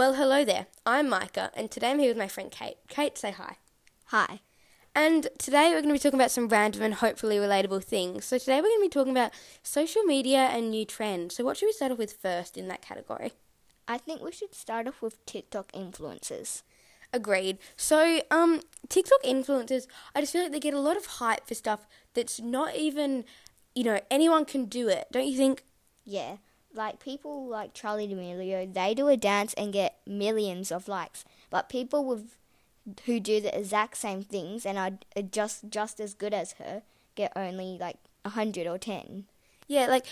Well, hello there. I'm Meike, and today I'm here with my friend Kate. Kate, say hi. Hi. And today we're going to be talking about some random and hopefully relatable things. So today we're going to be talking about social media and new trends. So what should we start off with first in that category? I think we should start off with TikTok influencers. Agreed. So, um, TikTok influencers, I just feel like they get a lot of hype for stuff that's not even, you know, anyone can do it. Don't you think? Yeah. Like people like Charli D'Amelio, they do a dance and get millions of likes. But people with who do the exact same things and are just just as good as her get only like a hundred or ten. Yeah, like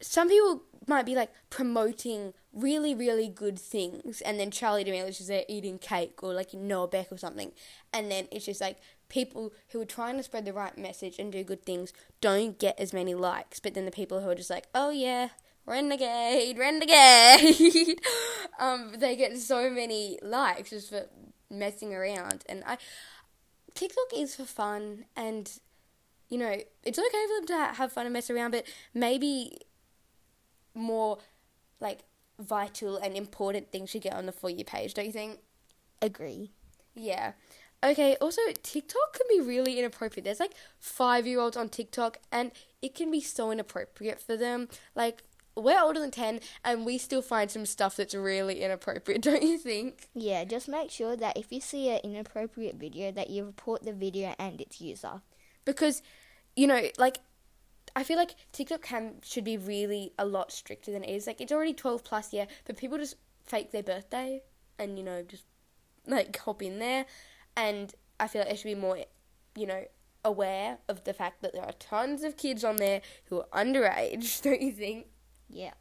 some people might be like promoting really, really good things, and then Charli D'Amelio's just there eating cake, or like Noah Beck or something, and then it's just like people who are trying to spread the right message and do good things don't get as many likes, but then the people who are just like, oh yeah, renegade, renegade, um, they get so many likes just for messing around, and I TikTok is for fun and. You know, it's okay for them to have fun and mess around, but maybe more like vital and important things should get on the for you page, don't you think? Agree. Yeah. Okay, also TikTok can be really inappropriate. There's like 5-year-olds on TikTok and it can be so inappropriate for them. Like we're older than 10 and we still find some stuff that's really inappropriate, don't you think? Yeah, just make sure that if you see an inappropriate video that you report the video and its user. Because you know, like I feel like TikTok can should be really a lot stricter than it is. Like it's already twelve plus, yeah, but people just fake their birthday and you know just like hop in there, and I feel like they should be more, you know, aware of the fact that there are tons of kids on there who are underage. Don't you think? Yeah.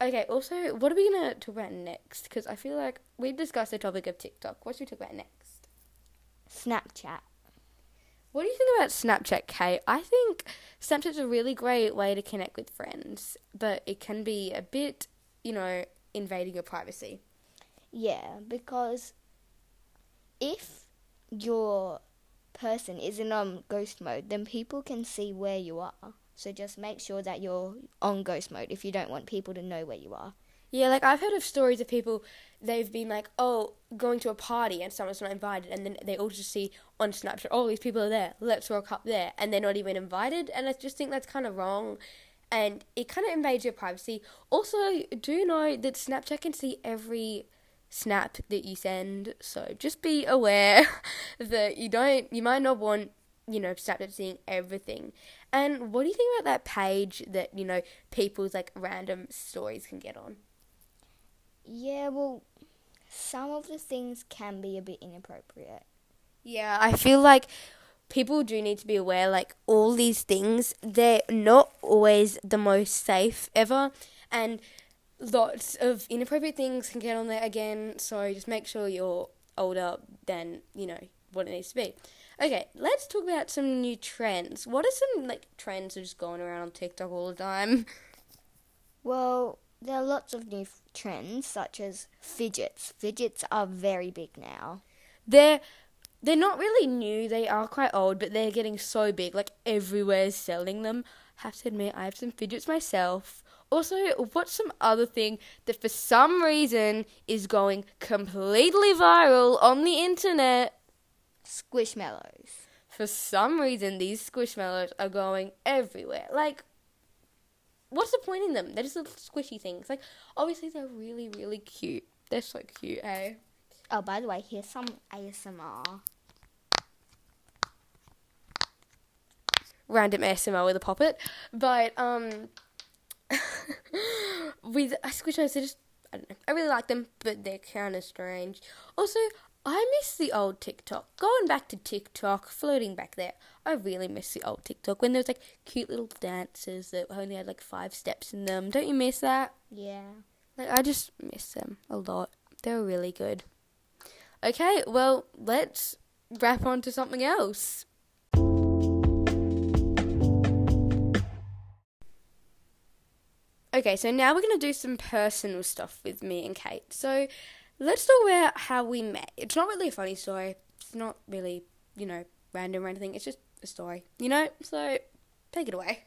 Okay. Also, what are we gonna talk about next? Because I feel like we've discussed the topic of TikTok. What should we talk about next? Snapchat. What do you think about Snapchat, Kate? I think Snapchat's a really great way to connect with friends, but it can be a bit, you know, invading your privacy. Yeah, because if your person is in um, ghost mode, then people can see where you are. So just make sure that you're on ghost mode if you don't want people to know where you are. Yeah, like I've heard of stories of people they've been like, oh, going to a party and someone's not invited, and then they all just see on Snapchat, oh, these people are there, let's rock up there, and they're not even invited, and I just think that's kind of wrong, and it kind of invades your privacy. Also, do know that Snapchat can see every snap that you send, so just be aware that you don't, you might not want, you know, Snapchat seeing everything. And what do you think about that page that you know people's like random stories can get on? Yeah, well, some of the things can be a bit inappropriate. Yeah, I feel like people do need to be aware like all these things they're not always the most safe ever and lots of inappropriate things can get on there again so just make sure you're older than you know what it needs to be okay let's talk about some new trends what are some like trends that are just going around on tiktok all the time Well, there are lots of new f- trends such as fidgets. Fidgets are very big now. they're they're not really new. They are quite old, but they're getting so big. Like everywhere's selling them. Have to admit, I have some fidgets myself. Also, what's some other thing that for some reason is going completely viral on the internet? Squishmallows. For some reason, these squishmallows are going everywhere. Like, what's the point in them? They're just little squishy things. Like, obviously, they're really, really cute. They're so cute, eh? Oh, by the way, here's some ASMR. random ASMR with a poppet. But um with Squishmallows, they just I don't know. I really like them, but they're kind of strange. Also, I miss the old TikTok. Going back to TikTok, floating back there. I really miss the old TikTok when there was like cute little dances that only had like five steps in them. Don't you miss that? Yeah. Like I just miss them a lot. They were really good. Okay, well, let's wrap on to something else. Okay, so now we're going to do some personal stuff with me and Kate. So let's talk about how we met. It's not really a funny story. It's not really, you know, random or anything. It's just a story, you know? So take it away.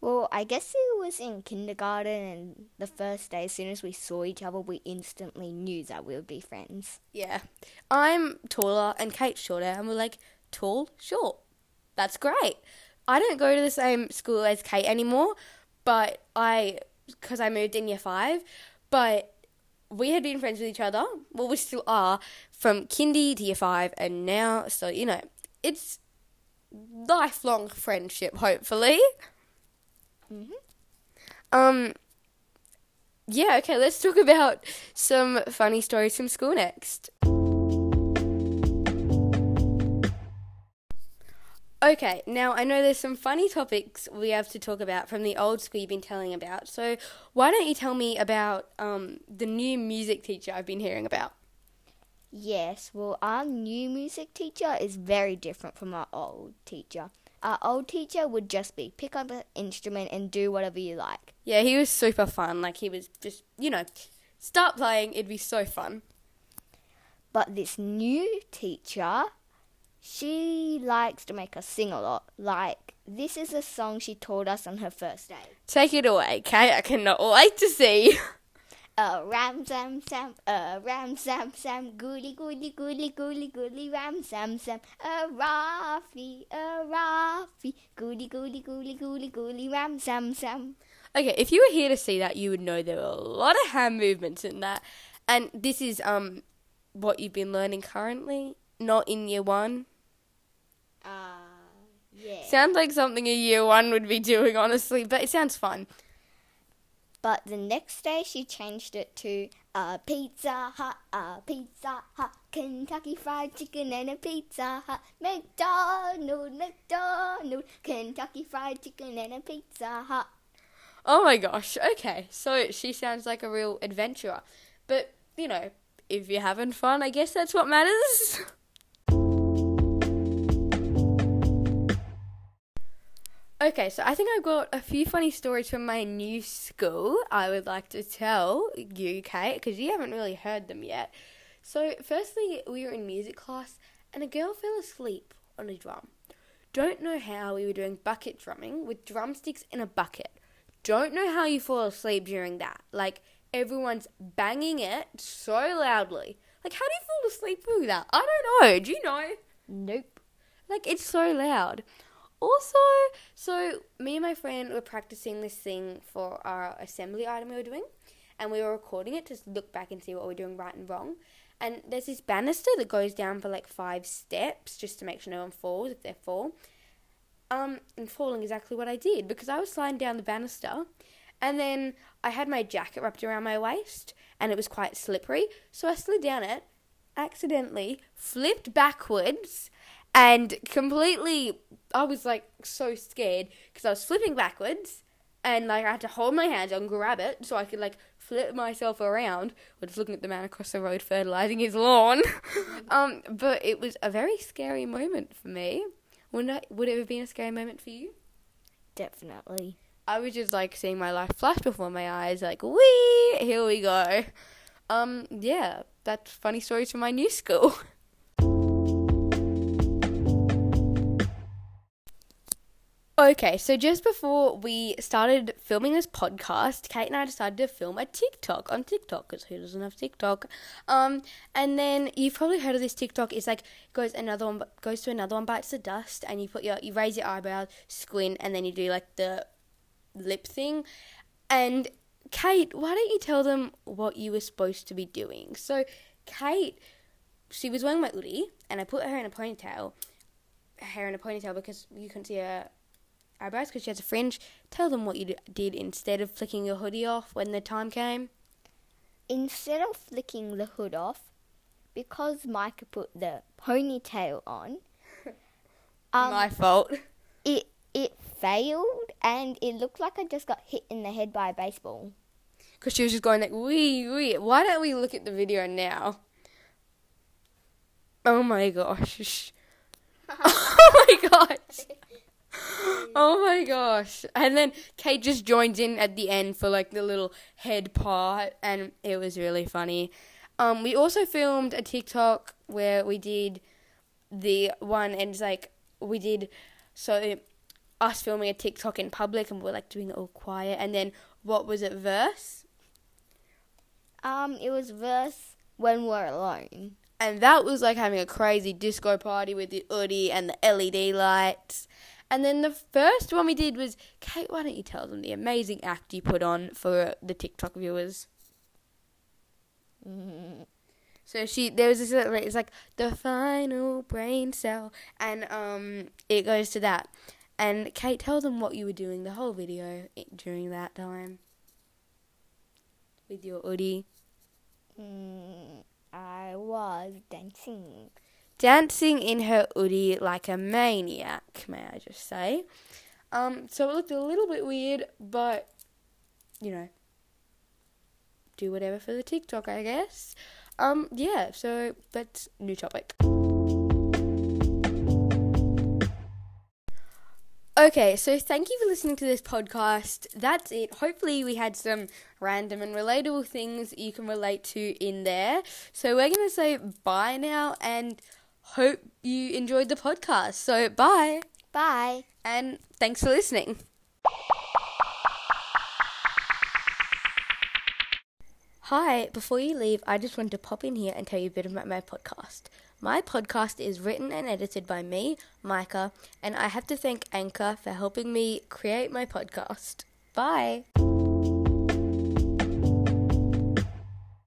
Well, I guess it was in kindergarten, and the first day, as soon as we saw each other, we instantly knew that we would be friends. Yeah. I'm taller and Kate's shorter, and we're like, tall, short. That's great. I don't go to the same school as Kate anymore, but I, because I moved in year five, but we had been friends with each other. Well, we still are from kindy to year five, and now, so, you know, it's lifelong friendship, hopefully. Mhm. Um, yeah, okay, let's talk about some funny stories from school next. Okay, now I know there's some funny topics we have to talk about from the old school you've been telling about. So why don't you tell me about um, the new music teacher I've been hearing about? Yes, well, our new music teacher is very different from our old teacher. Our old teacher would just be pick up an instrument and do whatever you like. Yeah, he was super fun. Like he was just, you know, start playing, it'd be so fun. But this new teacher, she likes to make us sing a lot. Like, this is a song she taught us on her first day. Take it away, Kate. I cannot wait to see. A ram sam sam, a ram sam sam, goody goody goody goody goody ram sam sam, a raffy, a raffy, goody goody goody goody goody ram sam sam. Okay, if you were here to see that, you would know there were a lot of hand movements in that. And this is um what you've been learning currently, not in year one. Uh, yeah. Sounds like something a year one would be doing, honestly, but it sounds fun. But the next day she changed it to a Pizza Hut, a Pizza Hut, Kentucky Fried Chicken and a Pizza Hut, McDonald, McDonald, Kentucky Fried Chicken and a Pizza Hut. Oh my gosh, okay, so she sounds like a real adventurer. But, you know, if you're having fun, I guess that's what matters. Okay, so I think I've got a few funny stories from my new school I would like to tell you, Kate, because you haven't really heard them yet. So, firstly, we were in music class and a girl fell asleep on a drum. Don't know how we were doing bucket drumming with drumsticks in a bucket. Don't know how you fall asleep during that. Like, everyone's banging it so loudly. Like, how do you fall asleep doing that? I don't know. Do you know? Nope. Like, it's so loud. Also, so me and my friend were practicing this thing for our assembly item we were doing, and we were recording it to look back and see what we're doing right and wrong. And there's this banister that goes down for like five steps just to make sure no one falls if they fall. Um, and falling exactly what I did because I was sliding down the banister, and then I had my jacket wrapped around my waist, and it was quite slippery, so I slid down it, accidentally flipped backwards and completely I was like so scared because I was flipping backwards and like I had to hold my hands and grab it so I could like flip myself around while just looking at the man across the road fertilizing his lawn. um, but it was a very scary moment for me. Would it, would it have been a scary moment for you? Definitely. I was just like seeing my life flash before my eyes, like, wee, here we go. Um, yeah, that's funny stories from my new school. Okay, so just before we started filming this podcast, Kate and I decided to film a TikTok on TikTok because who doesn't have TikTok? Um, and then you've probably heard of this TikTok. It's like goes another one goes to another one, bites the dust, and you put your you raise your eyebrows, squint, and then you do like the lip thing. And Kate, why don't you tell them what you were supposed to be doing? So, Kate, she was wearing my hoodie, and I put her in a ponytail, hair in a ponytail because you couldn't see her eyebrows because she has a fringe. Tell them what you did instead of flicking your hoodie off when the time came. Instead of flicking the hood off, because Meike put the ponytail on, um, My fault. it it failed and it looked like I just got hit in the head by a baseball. Because she was just going like, wee, wee. Why don't we look at the video now? Oh my gosh. oh my gosh. Oh my gosh. And then Kate just joins in at the end for like the little head part and it was really funny. Um we also filmed a TikTok where we did the one and it's like we did so us filming a TikTok in public and we're like doing it all quiet. And then what was it, verse? Um, it was verse when we're alone. And that was like having a crazy disco party with the Udi and the LED lights. And then the first one we did was Kate. Why don't you tell them the amazing act you put on for the TikTok viewers? So she there was this little- it's like the final brain cell, and um it goes to that. And Kate, tell them what you were doing the whole video during that time with your Udi. Mm, I was dancing. Dancing in her Udi like a maniac, may I just say. Um, so it looked a little bit weird, but you know, do whatever for the TikTok, I guess. Um, yeah. So, that's new topic. Okay, so thank you for listening to this podcast. That's it. Hopefully, we had some random and relatable things you can relate to in there. So, we're going to say bye now and hope you enjoyed the podcast. So, bye Bye. and thanks for listening. Hi, before you leave, I just wanted to pop in here and tell you a bit about my podcast. My podcast is written and edited by me, Meike, and I have to thank Anchor for helping me create my podcast. Bye.